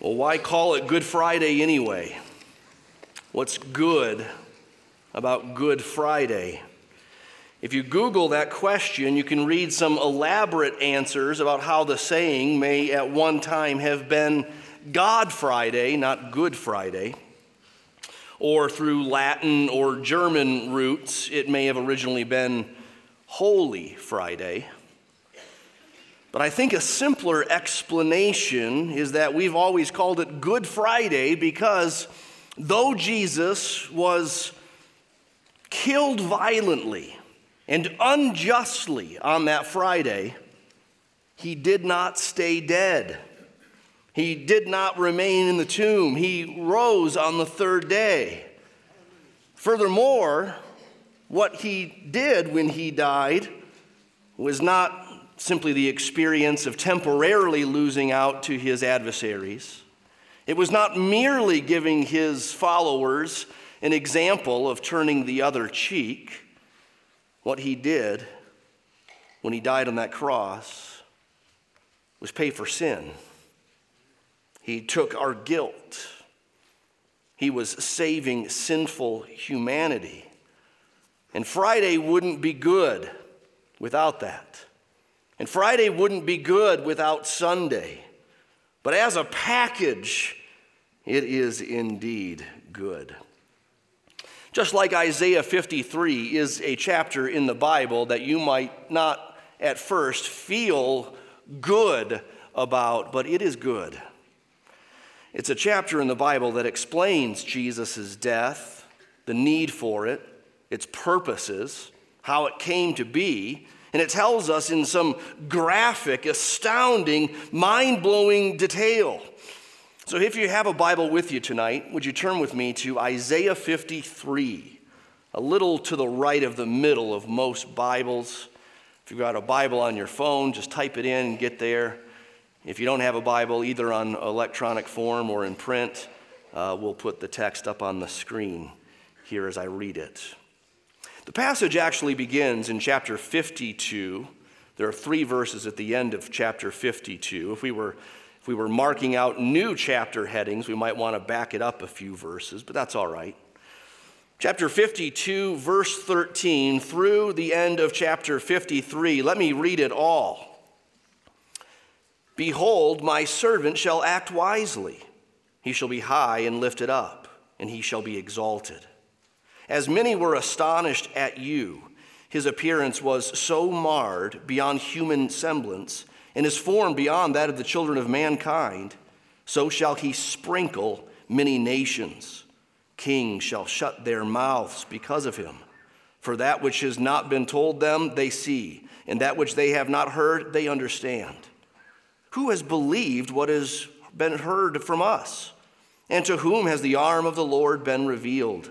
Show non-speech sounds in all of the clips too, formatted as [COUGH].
Well, why call it Good Friday anyway? What's good about Good Friday? If you Google that question, you can read some elaborate answers about how the saying may at one time have been God Friday, not Good Friday. Or through Latin or German roots, it may have originally been Holy Friday. But I think a simpler explanation is that we've always called it Good Friday because though Jesus was killed violently and unjustly on that Friday, he did not stay dead. He did not remain in the tomb. He rose on the third day. Furthermore, what he did when he died was not simply the experience of temporarily losing out to his adversaries. It was not merely giving his followers an example of turning the other cheek. What he did when he died on that cross was pay for sin. He took our guilt. He was saving sinful humanity. And Friday wouldn't be good without that. And Friday wouldn't be good without Sunday. But as a package, it is indeed good. Just like Isaiah 53 is a chapter in the Bible that you might not at first feel good about, but it is good. It's a chapter in the Bible that explains Jesus' death, the need for it, its purposes, how it came to be, and it tells us in some graphic, astounding, mind blowing detail. So if you have a Bible with you tonight, would you turn with me to Isaiah 53, a little to the right of the middle of most Bibles. If you've got a Bible on your phone, just type it in and get there. If you don't have a Bible, either on electronic form or in print, uh, we'll put the text up on the screen here as I read it. The passage actually begins in chapter 52. There are three verses at the end of chapter 52. If we were, if we were marking out new chapter headings, we might want to back it up a few verses, but that's all right. Chapter 52, verse 13, through the end of chapter 53. Let me read it all. Behold, my servant shall act wisely. He shall be high and lifted up, and he shall be exalted. As many were astonished at you, his appearance was so marred beyond human semblance, and his form beyond that of the children of mankind, so shall he sprinkle many nations. Kings shall shut their mouths because of him. For that which has not been told them, they see, and that which they have not heard, they understand. Who has believed what has been heard from us? And to whom has the arm of the Lord been revealed?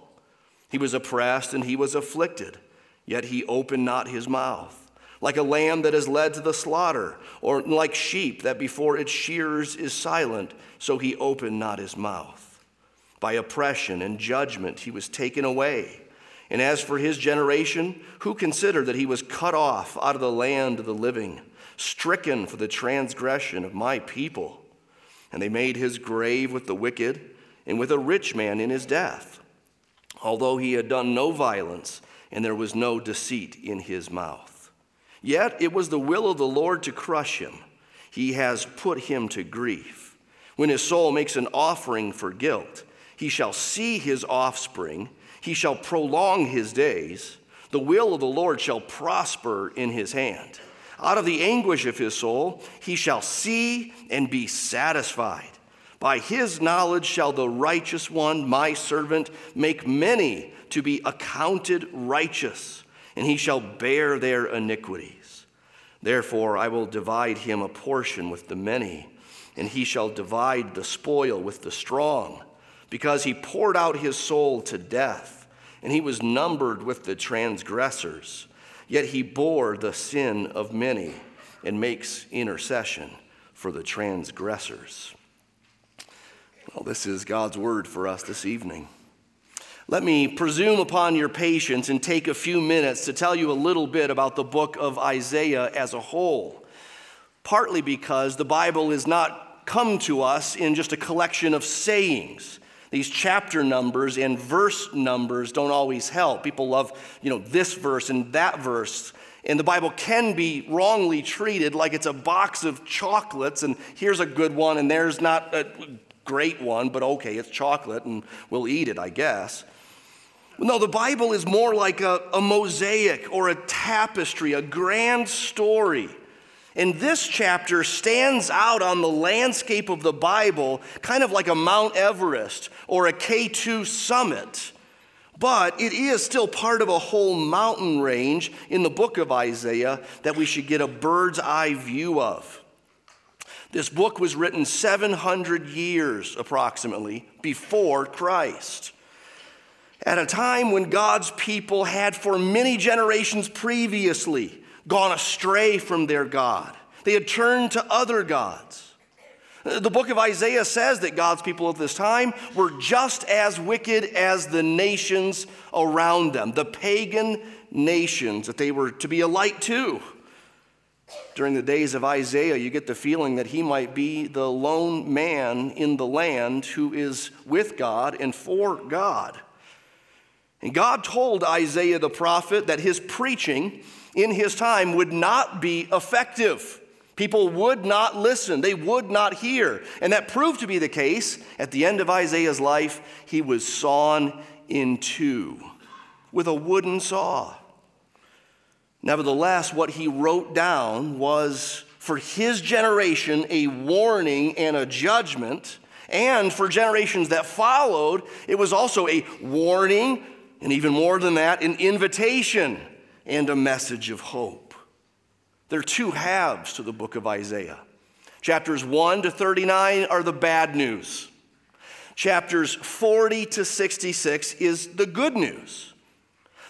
He was oppressed and he was afflicted, yet he opened not his mouth. Like a lamb that is led to the slaughter, or like sheep that before its shears is silent, so he opened not his mouth. By oppression and judgment he was taken away. And as for his generation, who considered that he was cut off out of the land of the living, stricken for the transgression of my people? And they made his grave with the wicked and with a rich man in his death although he had done no violence and there was no deceit in his mouth. Yet it was the will of the Lord to crush him. He has put him to grief. When his soul makes an offering for guilt, He shall see his offspring, he shall prolong his days. The will of the Lord shall prosper in his hand. Out of the anguish of his soul, he shall see and be satisfied. By his knowledge shall the righteous one, my servant, make many to be accounted righteous, and he shall bear their iniquities. Therefore, I will divide him a portion with the many, and he shall divide the spoil with the strong, because he poured out his soul to death, and he was numbered with the transgressors. Yet he bore the sin of many and makes intercession for the transgressors. Well, this is God's word for us this evening. Let me presume upon your patience and take a few minutes to tell you a little bit about the book of Isaiah as a whole. Partly because the Bible is not come to us in just a collection of sayings. These chapter numbers and verse numbers don't always help. People love, you know, this verse and that verse. And the Bible can be wrongly treated like it's a box of chocolates, and here's a good one, and there's not a great one, but okay, it's chocolate and we'll eat it, I guess. No, the Bible is more like a, a mosaic or a tapestry, a grand story. And this chapter stands out on the landscape of the Bible, kind of like a Mount Everest or a K2 summit. But it is still part of a whole mountain range in the book of Isaiah that we should get a bird's eye view of. This book was written 700 years approximately before Christ. At a time when God's people had, for many generations previously, gone astray from their God, they had turned to other gods. The book of Isaiah says that God's people at this time were just as wicked as the nations around them, the pagan nations that they were to be a light to. During the days of Isaiah, you get the feeling that he might be the lone man in the land who is with God and for God. And God told Isaiah the prophet that his preaching in his time would not be effective. People would not listen, they would not hear. And that proved to be the case. At the end of Isaiah's life, he was sawn in two with a wooden saw. Nevertheless, what he wrote down was for his generation a warning and a judgment. And for generations that followed, it was also a warning, and even more than that, an invitation and a message of hope. There are two halves to the book of Isaiah. Chapters 1 to 39 are the bad news. Chapters 40 to 66 is the good news.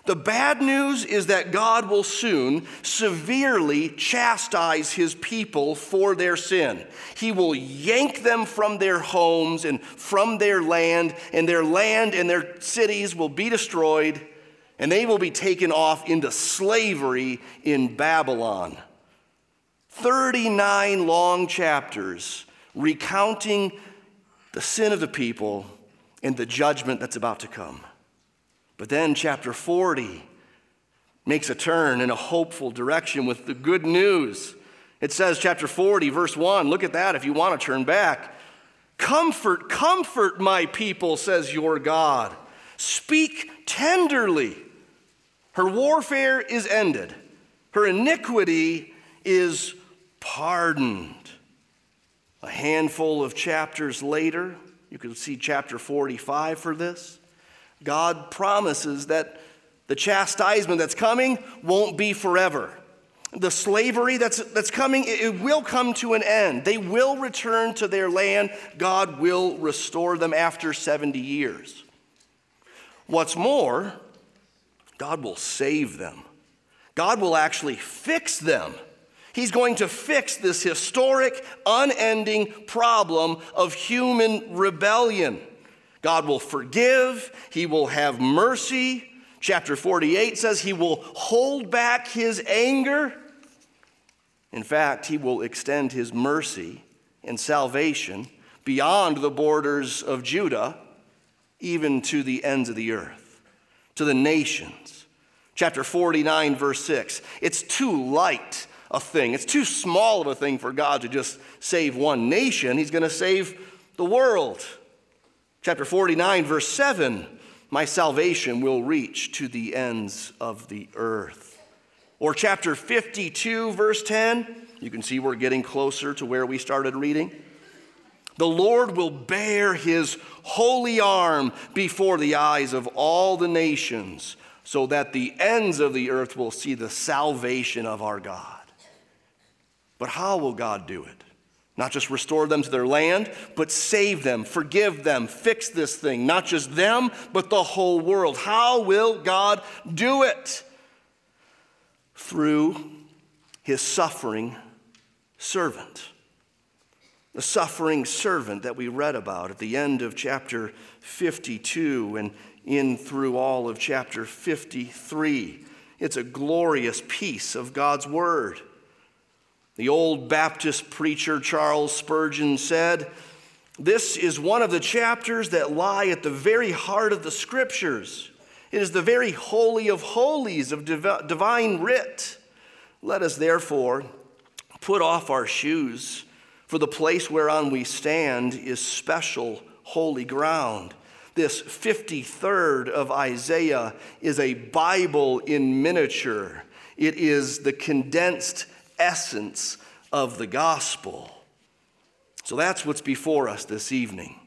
The bad news is that God will soon severely chastise his people for their sin. He will yank them from their homes and from their land, and their land and their cities will be destroyed, and they will be taken off into slavery in Babylon. 39 long chapters recounting the sin of the people and the judgment that's about to come. But then, chapter 40 makes a turn in a hopeful direction with the good news. It says, chapter 40, verse 1, look at that if you want to turn back. Comfort, comfort my people, says your God. Speak tenderly. Her warfare is ended, her iniquity is pardoned. A handful of chapters later, you can see chapter 45 for this. God promises that the chastisement that's coming won't be forever. The slavery that's, that's coming, it will come to an end. They will return to their land. God will restore them after 70 years. What's more, God will save them. God will actually fix them. He's going to fix this historic, unending problem of human rebellion. God will forgive, He will have mercy. Chapter 48 says He will hold back His anger. In fact, He will extend His mercy and salvation beyond the borders of Judah, even to the ends of the earth, to the nations. Chapter 49, verse 6 it's too light a thing, it's too small of a thing for God to just save one nation. He's going to save the world. Chapter 49, verse 7 My salvation will reach to the ends of the earth. Or chapter 52, verse 10, you can see we're getting closer to where we started reading. The Lord will bear his holy arm before the eyes of all the nations, so that the ends of the earth will see the salvation of our God. But how will God do it? Not just restore them to their land, but save them, forgive them, fix this thing, not just them, but the whole world. How will God do it? Through his suffering servant. The suffering servant that we read about at the end of chapter 52 and in through all of chapter 53. It's a glorious piece of God's word. The old Baptist preacher Charles Spurgeon said, This is one of the chapters that lie at the very heart of the scriptures. It is the very holy of holies of div- divine writ. Let us therefore put off our shoes, for the place whereon we stand is special holy ground. This 53rd of Isaiah is a Bible in miniature. It is the condensed essence of the gospel. So that's what's before us this evening.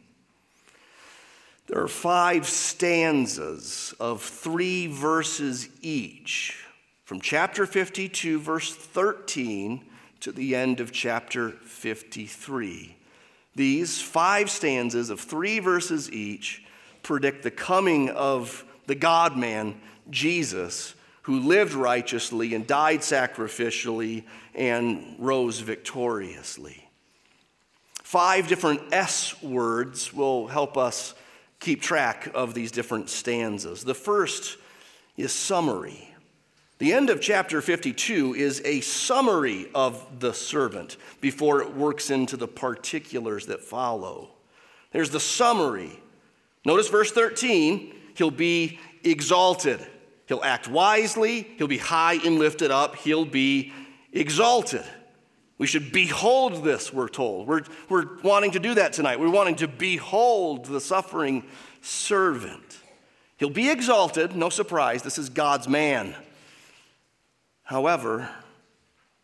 There are five stanzas of three verses each, from chapter 52, verse 13, to the end of chapter 53. These five stanzas of three verses each predict the coming of the God man, Jesus, who lived righteously and died sacrificially and rose victoriously. Five different S words will help us keep track of these different stanzas. The first is summary. The end of chapter 52 is a summary of the servant before it works into the particulars that follow. There's the summary. Notice verse 13 he'll be exalted. He'll act wisely, he'll be high and lifted up, he'll be exalted. We should behold this, we're told. We're, we're wanting to do that tonight. We're wanting to behold the suffering servant. He'll be exalted, no surprise, this is God's man. However,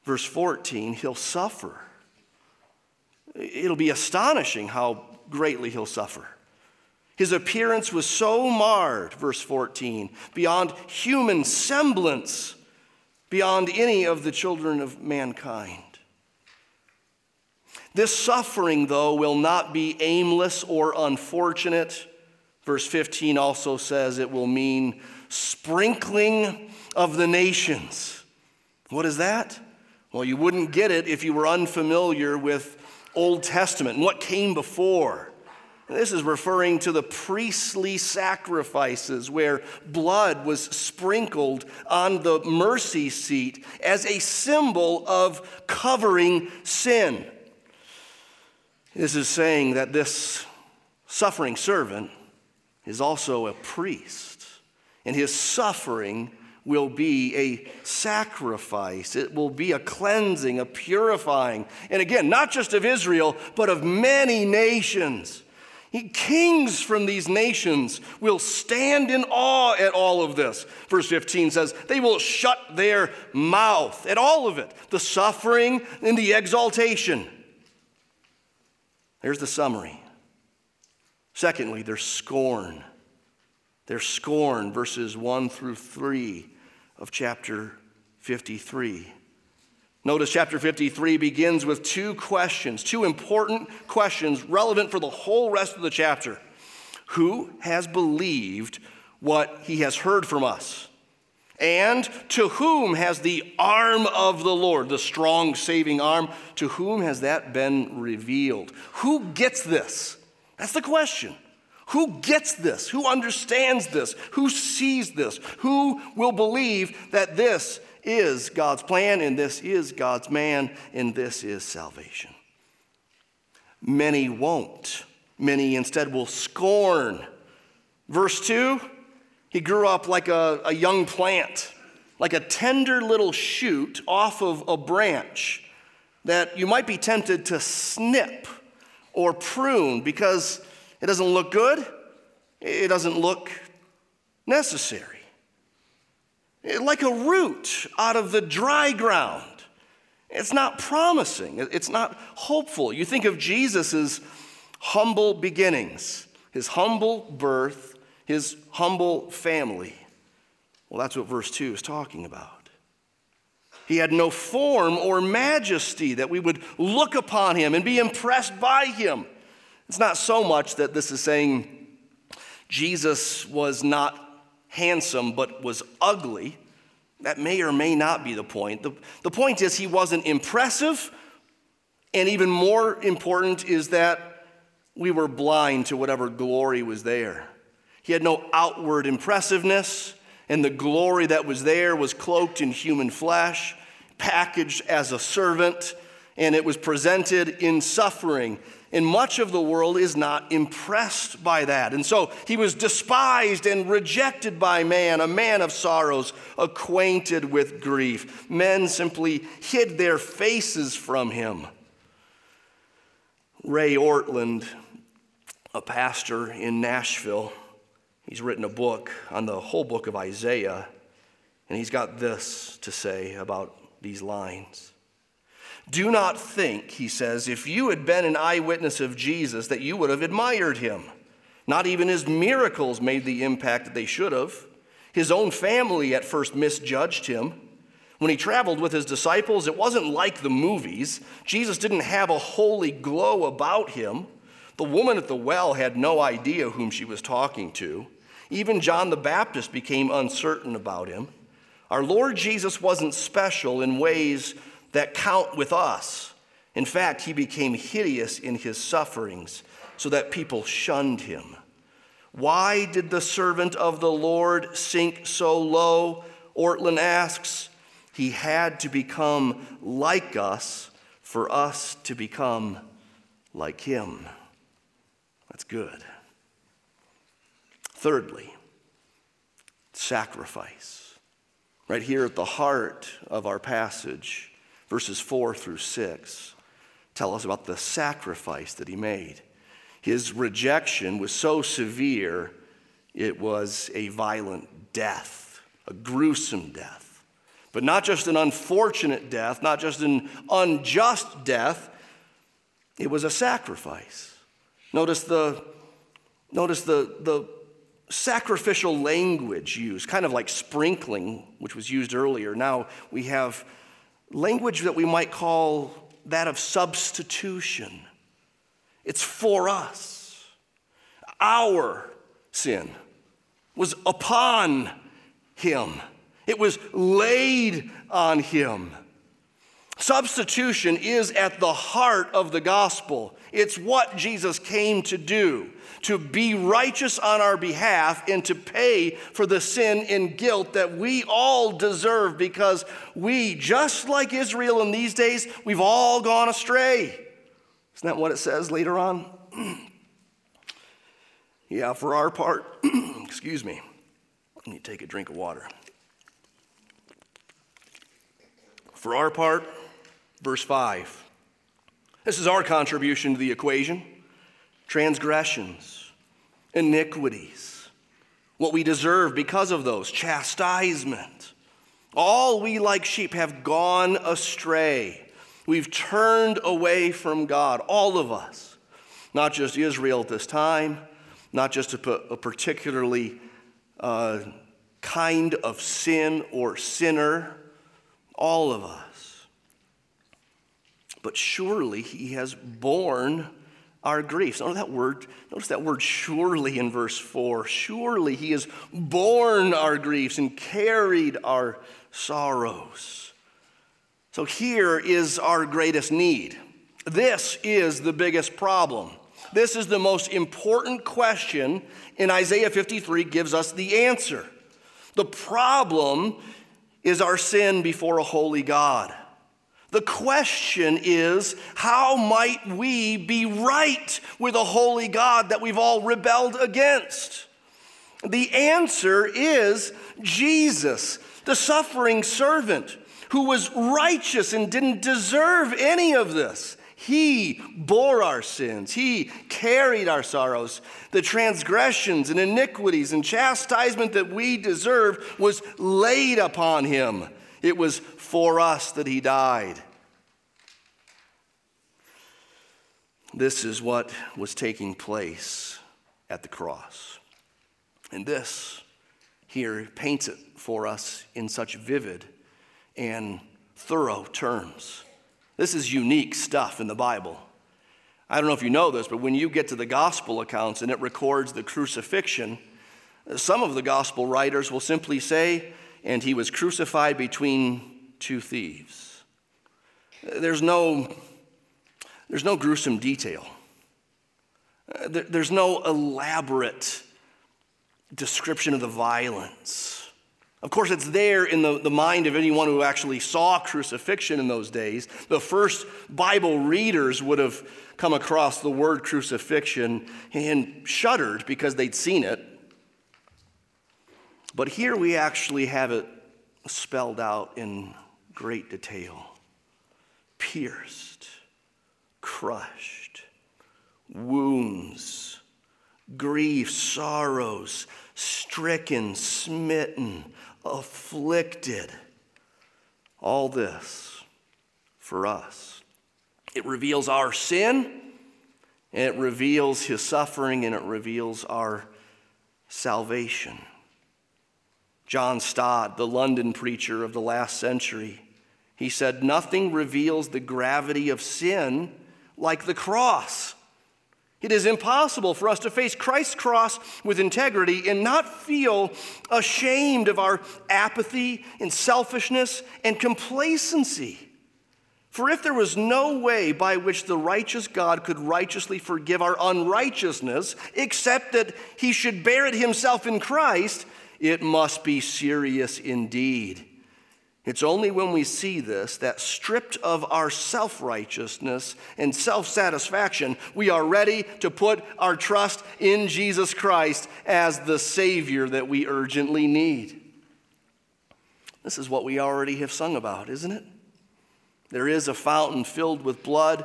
verse 14, he'll suffer. It'll be astonishing how greatly he'll suffer. His appearance was so marred, verse 14, beyond human semblance, beyond any of the children of mankind. This suffering, though, will not be aimless or unfortunate. Verse 15 also says it will mean sprinkling of the nations. What is that? Well, you wouldn't get it if you were unfamiliar with Old Testament and what came before. This is referring to the priestly sacrifices where blood was sprinkled on the mercy seat as a symbol of covering sin. This is saying that this suffering servant is also a priest, and his suffering will be a sacrifice. It will be a cleansing, a purifying. And again, not just of Israel, but of many nations. Kings from these nations will stand in awe at all of this. Verse 15 says, They will shut their mouth at all of it the suffering and the exaltation. There's the summary. Secondly, their scorn. Their scorn, verses 1 through 3 of chapter 53. Notice chapter 53 begins with two questions, two important questions relevant for the whole rest of the chapter. Who has believed what he has heard from us? And to whom has the arm of the Lord, the strong saving arm, to whom has that been revealed? Who gets this? That's the question. Who gets this? Who understands this? Who sees this? Who will believe that this is God's plan, and this is God's man, and this is salvation. Many won't. Many instead will scorn. Verse 2 He grew up like a, a young plant, like a tender little shoot off of a branch that you might be tempted to snip or prune because It doesn't look good. It doesn't look necessary. Eh, like a root out of the dry ground. It's not promising, it's not hopeful. You think of Jesus' humble beginnings, his humble birth, his humble family. Well, that's what verse 2 is talking about. He had no form or majesty that we would look upon him and be impressed by him. It's not so much that this is saying Jesus was not handsome but was ugly. That may or may not be the point. The, the point is, he wasn't impressive, and even more important is that we were blind to whatever glory was there. He had no outward impressiveness, and the glory that was there was cloaked in human flesh, packaged as a servant, and it was presented in suffering. And much of the world is not impressed by that. And so he was despised and rejected by man, a man of sorrows, acquainted with grief. Men simply hid their faces from him. Ray Ortlund, a pastor in Nashville, he's written a book on the whole book of Isaiah, and he's got this to say about these lines. Do not think, he says, if you had been an eyewitness of Jesus, that you would have admired him. Not even his miracles made the impact that they should have. His own family at first misjudged him. When he traveled with his disciples, it wasn't like the movies. Jesus didn't have a holy glow about him. The woman at the well had no idea whom she was talking to. Even John the Baptist became uncertain about him. Our Lord Jesus wasn't special in ways that count with us. In fact, he became hideous in his sufferings so that people shunned him. Why did the servant of the Lord sink so low? Ortlund asks. He had to become like us for us to become like him. That's good. Thirdly, sacrifice. Right here at the heart of our passage verses 4 through 6 tell us about the sacrifice that he made. His rejection was so severe, it was a violent death, a gruesome death. But not just an unfortunate death, not just an unjust death, it was a sacrifice. Notice the, notice the, the sacrificial language used, kind of like sprinkling, which was used earlier. Now we have language that we might call that of substitution. It's for us. Our sin was upon him, it was laid on him. Substitution is at the heart of the gospel. It's what Jesus came to do to be righteous on our behalf and to pay for the sin and guilt that we all deserve because we, just like Israel in these days, we've all gone astray. Isn't that what it says later on? [CLEARS THROAT] yeah, for our part, [CLEARS THROAT] excuse me, let me take a drink of water. For our part, verse 5. This is our contribution to the equation transgressions, iniquities, what we deserve because of those, chastisement. All we like sheep have gone astray. We've turned away from God, all of us. Not just Israel at this time, not just a, a particularly uh, kind of sin or sinner, all of us. But surely He has borne our griefs. Notice that word, notice that word surely in verse 4. Surely he has borne our griefs and carried our sorrows. So here is our greatest need. This is the biggest problem. This is the most important question, and Isaiah 53 gives us the answer. The problem is our sin before a holy God. The question is, how might we be right with a holy God that we've all rebelled against? The answer is Jesus, the suffering servant who was righteous and didn't deserve any of this. He bore our sins. He carried our sorrows. The transgressions and iniquities and chastisement that we deserve was laid upon him. It was for us that he died. This is what was taking place at the cross. And this here paints it for us in such vivid and thorough terms. This is unique stuff in the Bible. I don't know if you know this, but when you get to the gospel accounts and it records the crucifixion, some of the gospel writers will simply say, and he was crucified between two thieves. There's no, there's no gruesome detail. There's no elaborate description of the violence. Of course, it's there in the, the mind of anyone who actually saw crucifixion in those days. The first Bible readers would have come across the word crucifixion and shuddered because they'd seen it. But here we actually have it spelled out in great detail pierced, crushed, wounds, grief, sorrows, stricken, smitten, afflicted. All this for us. It reveals our sin, and it reveals his suffering, and it reveals our salvation. John Stott, the London preacher of the last century, he said, Nothing reveals the gravity of sin like the cross. It is impossible for us to face Christ's cross with integrity and not feel ashamed of our apathy and selfishness and complacency. For if there was no way by which the righteous God could righteously forgive our unrighteousness, except that he should bear it himself in Christ, it must be serious indeed. It's only when we see this that stripped of our self righteousness and self satisfaction, we are ready to put our trust in Jesus Christ as the Savior that we urgently need. This is what we already have sung about, isn't it? There is a fountain filled with blood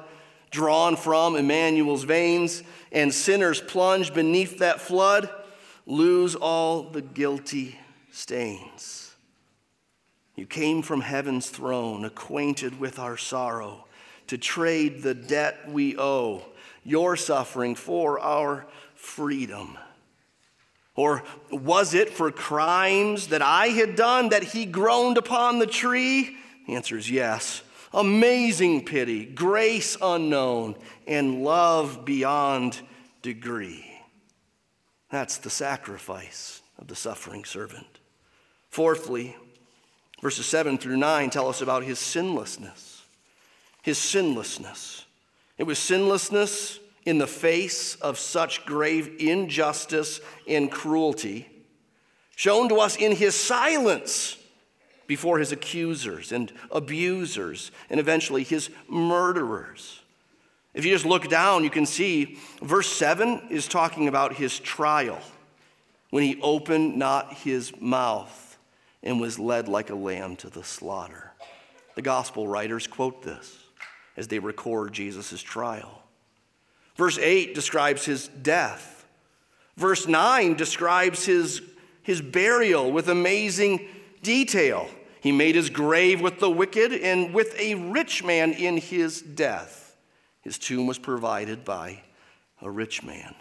drawn from Emmanuel's veins, and sinners plunge beneath that flood lose all the guilty stains. You came from heaven's throne, acquainted with our sorrow, to trade the debt we owe, your suffering for our freedom. Or was it for crimes that I had done that he groaned upon the tree? The answer is yes. Amazing pity, grace unknown, and love beyond degree. That's the sacrifice of the suffering servant. Fourthly, Verses 7 through 9 tell us about his sinlessness. His sinlessness. It was sinlessness in the face of such grave injustice and cruelty, shown to us in his silence before his accusers and abusers, and eventually his murderers. If you just look down, you can see verse 7 is talking about his trial when he opened not his mouth and was led like a lamb to the slaughter. The gospel writers quote this as they record Jesus' trial. Verse 8 describes his death. Verse 9 describes his, his burial with amazing detail. He made his grave with the wicked and with a rich man in his death. His tomb was provided by a rich man.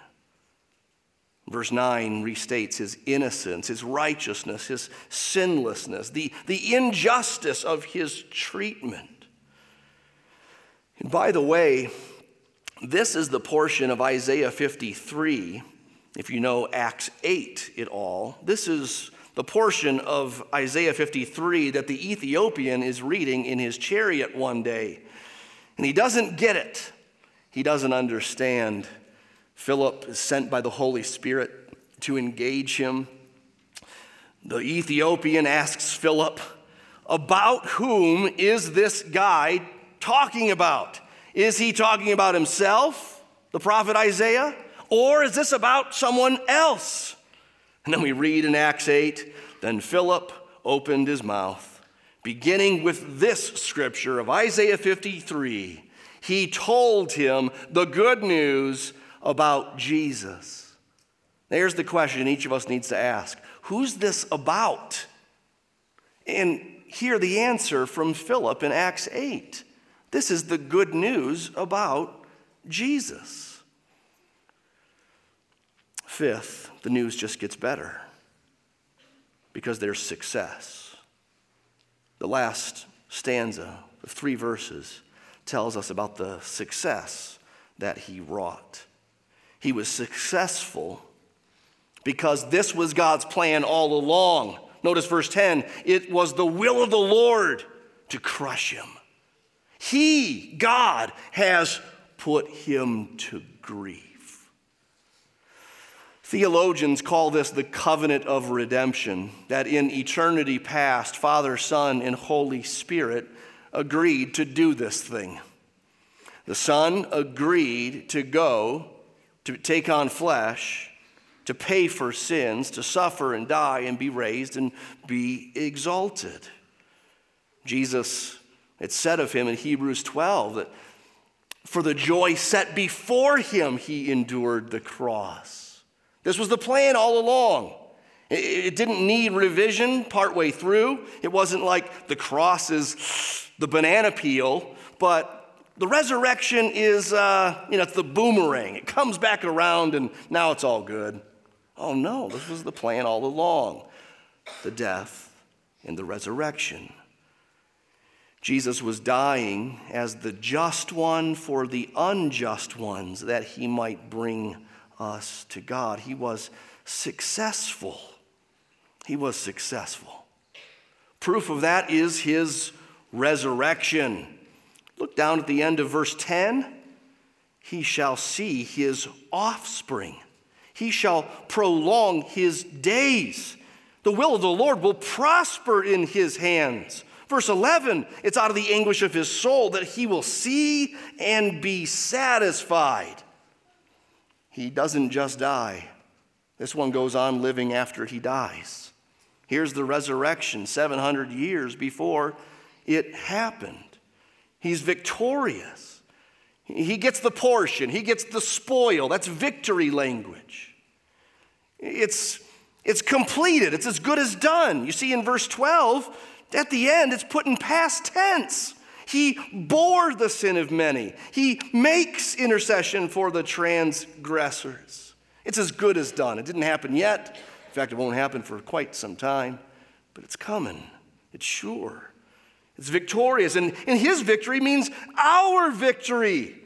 Verse 9 restates his innocence, his righteousness, his sinlessness, the, the injustice of his treatment. And by the way, this is the portion of Isaiah 53, if you know Acts 8 at all. This is the portion of Isaiah 53 that the Ethiopian is reading in his chariot one day. And he doesn't get it, he doesn't understand Philip is sent by the Holy Spirit to engage him. The Ethiopian asks Philip, About whom is this guy talking about? Is he talking about himself, the prophet Isaiah, or is this about someone else? And then we read in Acts 8 Then Philip opened his mouth, beginning with this scripture of Isaiah 53 He told him the good news about Jesus. There's the question each of us needs to ask Who's this about? And hear the answer from Philip in Acts 8. This is the good news about Jesus. Fifth, the news just gets better because there's success. The last stanza of three verses tells us about the success that he wrought. He was successful because this was God's plan all along. Notice verse 10 it was the will of the Lord to crush him. He, God, has put him to grief. Theologians call this the covenant of redemption, that in eternity past, Father, Son, and Holy Spirit agreed to do this thing. The Son agreed to go to take on flesh to pay for sins, to suffer and die and be raised and be exalted. Jesus, it said of him in Hebrews 12 that for the joy set before him, he endured the cross. This was the plan all along. It didn't need revision partway through. It wasn't like the cross is the banana peel, but the resurrection is, uh, you know, it's the boomerang. It comes back around and now it's all good. Oh no, this was the plan all along the death and the resurrection. Jesus was dying as the just one for the unjust ones that he might bring us to God. He was successful. He was successful. Proof of that is his resurrection. Look down at the end of verse 10. He shall see his offspring he shall prolong his days. The will of the Lord will prosper in his hands. Verse 11, it's out of the anguish of his soul that he will see and be satisfied. He doesn't just die, this one goes on living after he dies. Here's the resurrection 700 years before it happened. He's victorious. He gets the portion, he gets the spoil. That's victory language. It's, it's completed, it's as good as done. You see in verse 12, at the end, it's put in past tense. He bore the sin of many, he makes intercession for the transgressors. It's as good as done. It didn't happen yet. In fact, it won't happen for quite some time, but it's coming. It's sure. It's victorious. And, and his victory means our victory.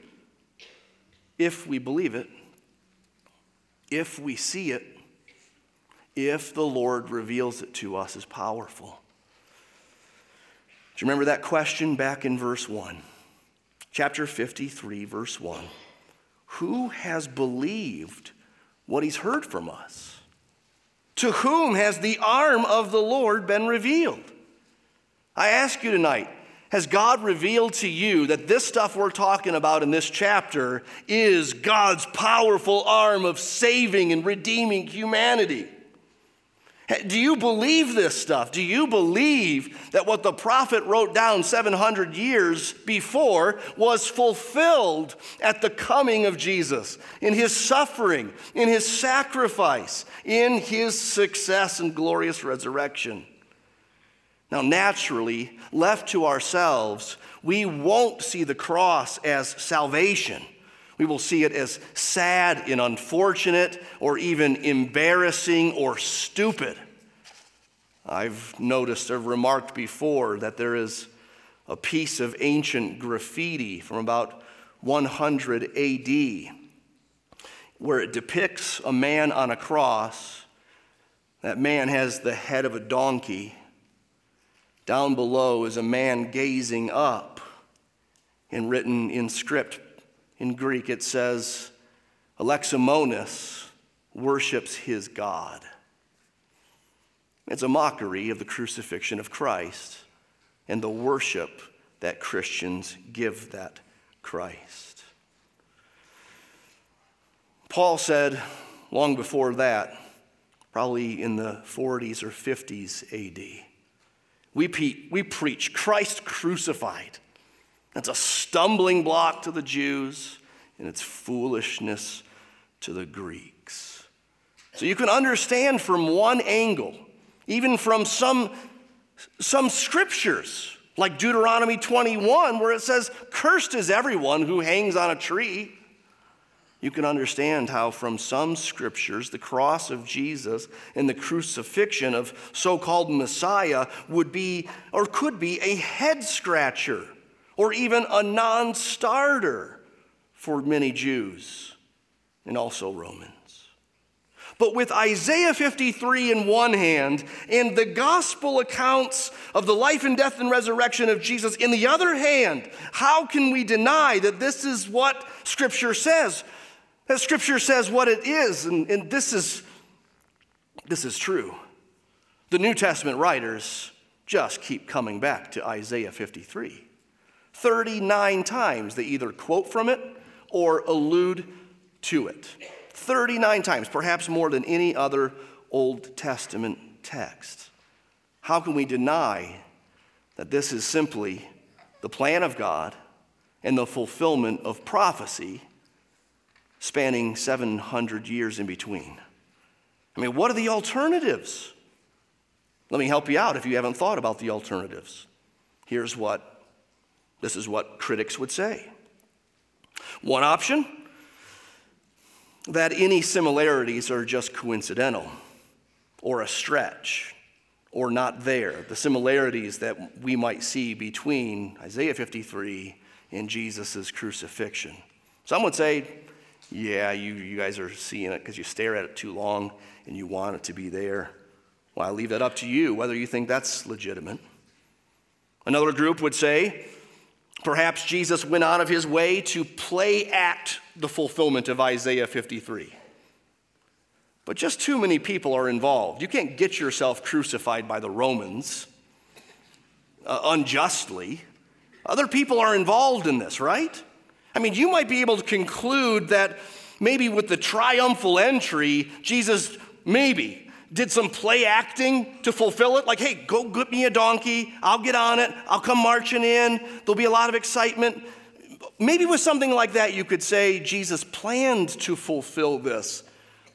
If we believe it, if we see it, if the Lord reveals it to us as powerful. Do you remember that question back in verse 1? Chapter 53, verse 1. Who has believed what he's heard from us? To whom has the arm of the Lord been revealed? I ask you tonight, has God revealed to you that this stuff we're talking about in this chapter is God's powerful arm of saving and redeeming humanity? Do you believe this stuff? Do you believe that what the prophet wrote down 700 years before was fulfilled at the coming of Jesus, in his suffering, in his sacrifice, in his success and glorious resurrection? Now, naturally, left to ourselves, we won't see the cross as salvation. We will see it as sad and unfortunate, or even embarrassing or stupid. I've noticed, I've remarked before that there is a piece of ancient graffiti from about 100 AD where it depicts a man on a cross. That man has the head of a donkey down below is a man gazing up, and written in script in Greek it says, Alexamenos worships his God. It's a mockery of the crucifixion of Christ and the worship that Christians give that Christ. Paul said long before that, probably in the 40s or 50s AD, we, pe- we preach Christ crucified. That's a stumbling block to the Jews, and it's foolishness to the Greeks. So you can understand from one angle, even from some, some scriptures, like Deuteronomy 21, where it says, Cursed is everyone who hangs on a tree. You can understand how, from some scriptures, the cross of Jesus and the crucifixion of so called Messiah would be or could be a head scratcher or even a non starter for many Jews and also Romans. But with Isaiah 53 in one hand and the gospel accounts of the life and death and resurrection of Jesus in the other hand, how can we deny that this is what Scripture says? That Scripture says what it is, and, and this, is, this is true. The New Testament writers just keep coming back to Isaiah 53. 39 times they either quote from it or allude to it. 39 times, perhaps more than any other Old Testament text. How can we deny that this is simply the plan of God and the fulfillment of prophecy spanning 700 years in between? I mean, what are the alternatives? Let me help you out if you haven't thought about the alternatives. Here's what this is what critics would say. One option that any similarities are just coincidental or a stretch or not there. The similarities that we might see between Isaiah 53 and Jesus' crucifixion. Some would say, yeah, you, you guys are seeing it because you stare at it too long and you want it to be there. Well, I leave that up to you whether you think that's legitimate. Another group would say, Perhaps Jesus went out of his way to play at the fulfillment of Isaiah 53. But just too many people are involved. You can't get yourself crucified by the Romans uh, unjustly. Other people are involved in this, right? I mean, you might be able to conclude that maybe with the triumphal entry, Jesus maybe did some play acting to fulfill it. Like, hey, go get me a donkey. I'll get on it. I'll come marching in. There'll be a lot of excitement. Maybe with something like that, you could say Jesus planned to fulfill this,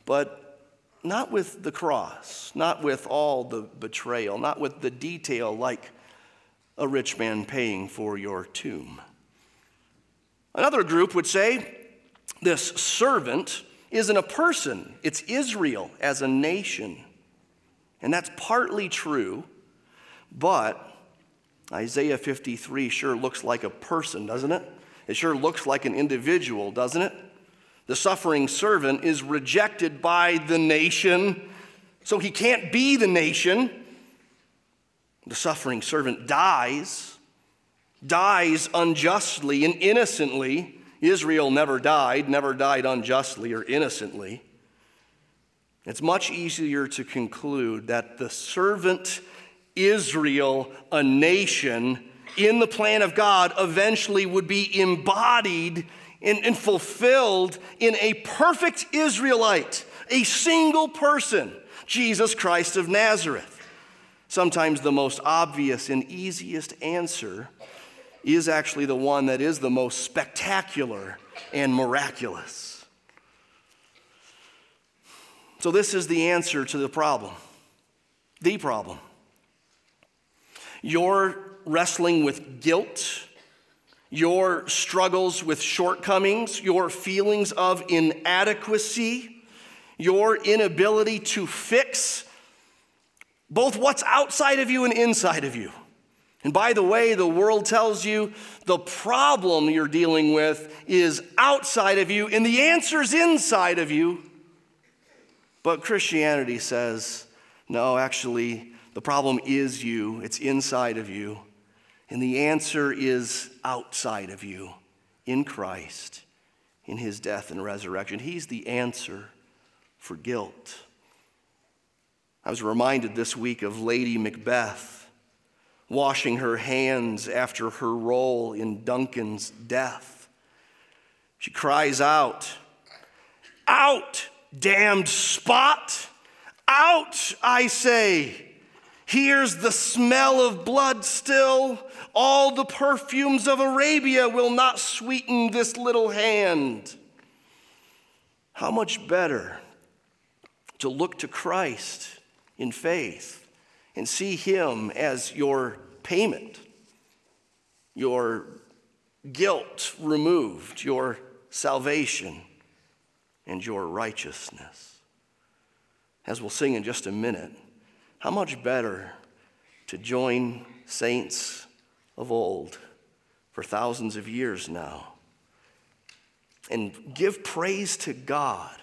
but not with the cross, not with all the betrayal, not with the detail like a rich man paying for your tomb. Another group would say this servant isn't a person, it's Israel as a nation. And that's partly true, but Isaiah 53 sure looks like a person, doesn't it? It sure looks like an individual, doesn't it? The suffering servant is rejected by the nation, so he can't be the nation. The suffering servant dies, dies unjustly and innocently Israel never died, never died unjustly or innocently. It's much easier to conclude that the servant Israel, a nation, in the plan of God, eventually would be embodied and, and fulfilled in a perfect Israelite, a single person, Jesus Christ of Nazareth. Sometimes the most obvious and easiest answer is actually the one that is the most spectacular and miraculous. So, this is the answer to the problem. The problem. Your wrestling with guilt, your struggles with shortcomings, your feelings of inadequacy, your inability to fix both what's outside of you and inside of you and by the way, the world tells you the problem you're dealing with is outside of you and the answer's inside of you. But Christianity says, no, actually, the problem is you, it's inside of you. And the answer is outside of you in Christ, in his death and resurrection. He's the answer for guilt. I was reminded this week of Lady Macbeth washing her hands after her role in Duncan's death. She cries out, Out, damned spot! Out, I say! Here's the smell of blood still. All the perfumes of Arabia will not sweeten this little hand. How much better to look to Christ in faith and see Him as your payment, your guilt removed, your salvation, and your righteousness. As we'll sing in just a minute, how much better to join saints of old for thousands of years now and give praise to God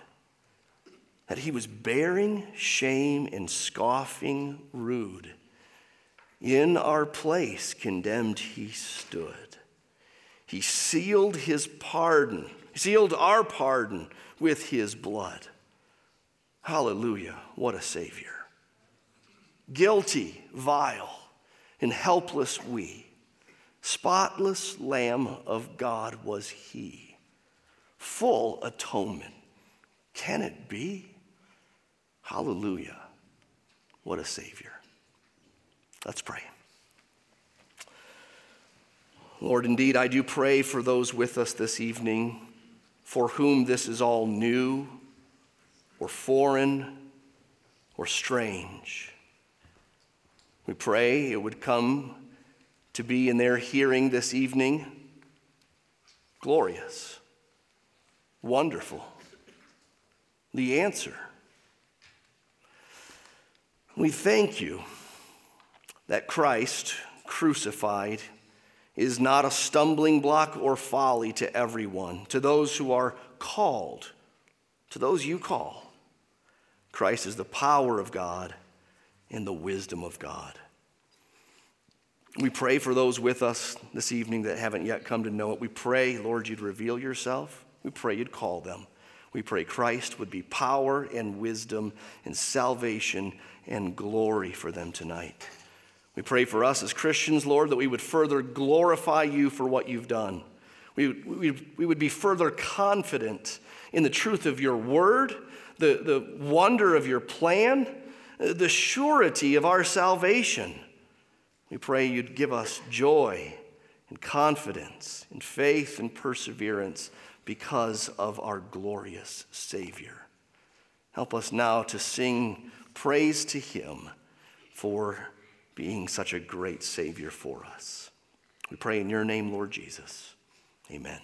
that he was bearing shame and scoffing rude. In our place, condemned, he stood. He sealed his pardon, sealed our pardon with his blood. Hallelujah. What a Savior. Guilty, vile, and helpless we. Spotless Lamb of God was he. Full atonement. Can it be? Hallelujah. What a Savior. Let's pray. Lord, indeed, I do pray for those with us this evening for whom this is all new or foreign or strange. We pray it would come to be in their hearing this evening glorious, wonderful, the answer. We thank you that Christ crucified is not a stumbling block or folly to everyone, to those who are called, to those you call. Christ is the power of God and the wisdom of God. We pray for those with us this evening that haven't yet come to know it. We pray, Lord, you'd reveal yourself. We pray you'd call them. We pray Christ would be power and wisdom and salvation and glory for them tonight. We pray for us as Christians, Lord, that we would further glorify you for what you've done. We, we, we would be further confident in the truth of your word, the, the wonder of your plan, the surety of our salvation. We pray you'd give us joy and confidence and faith and perseverance because of our glorious Savior. Help us now to sing praise to Him for being such a great Savior for us. We pray in your name, Lord Jesus. Amen.